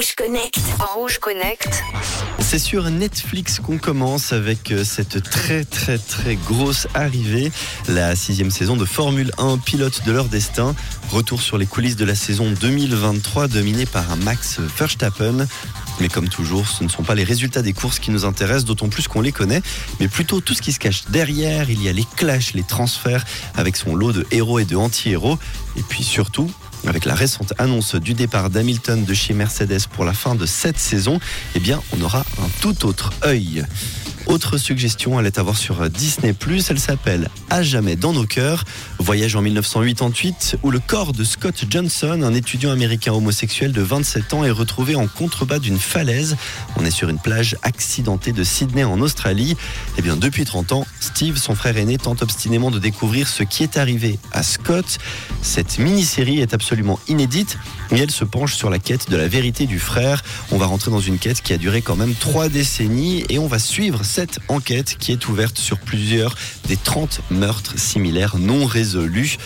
Rouge Connect. Rouge. C'est sur Netflix qu'on commence avec euh, cette très très très grosse arrivée, la sixième saison de Formule 1, pilote de leur destin. Retour sur les coulisses de la saison 2023 dominée par un Max Verstappen. Mais comme toujours, ce ne sont pas les résultats des courses qui nous intéressent, d'autant plus qu'on les connaît, mais plutôt tout ce qui se cache derrière. Il y a les clashs, les transferts, avec son lot de héros et de anti-héros. Et puis surtout, avec la récente annonce du départ d'Hamilton de chez Mercedes pour la fin de cette saison, eh on aura un tout autre œil. Autre suggestion, elle est à voir sur Disney+. Elle s'appelle À jamais dans nos cœurs. Voyage en 1988 où le corps de Scott Johnson, un étudiant américain homosexuel de 27 ans, est retrouvé en contrebas d'une falaise. On est sur une plage accidentée de Sydney en Australie. Eh bien, depuis 30 ans, Steve, son frère aîné, tente obstinément de découvrir ce qui est arrivé à Scott. Cette mini-série est absolument inédite et elle se penche sur la quête de la vérité du frère. On va rentrer dans une quête qui a duré quand même trois décennies et on va suivre cette enquête qui est ouverte sur plusieurs des 30 meurtres similaires non résolus.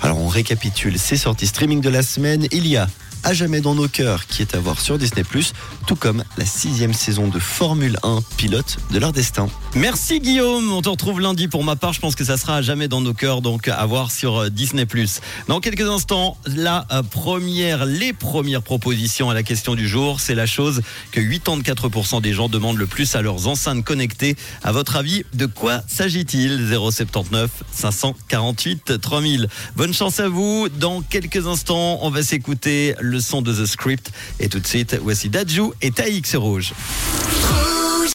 Alors on récapitule ces sorties streaming de la semaine. Il y a à jamais dans nos cœurs qui est à voir sur Disney ⁇ tout comme la sixième saison de Formule 1 pilote de leur destin. Merci Guillaume, on te retrouve lundi pour ma part, je pense que ça sera à jamais dans nos cœurs, donc à voir sur euh, Disney ⁇ Dans quelques instants, la euh, première, les premières propositions à la question du jour, c'est la chose que 84% des gens demandent le plus à leurs enceintes connectées. À votre avis, de quoi s'agit-il? 079 548 3000. Bonne chance à vous, dans quelques instants, on va s'écouter son de The Script. Et tout de suite, voici Dajou et Taïx. Rouge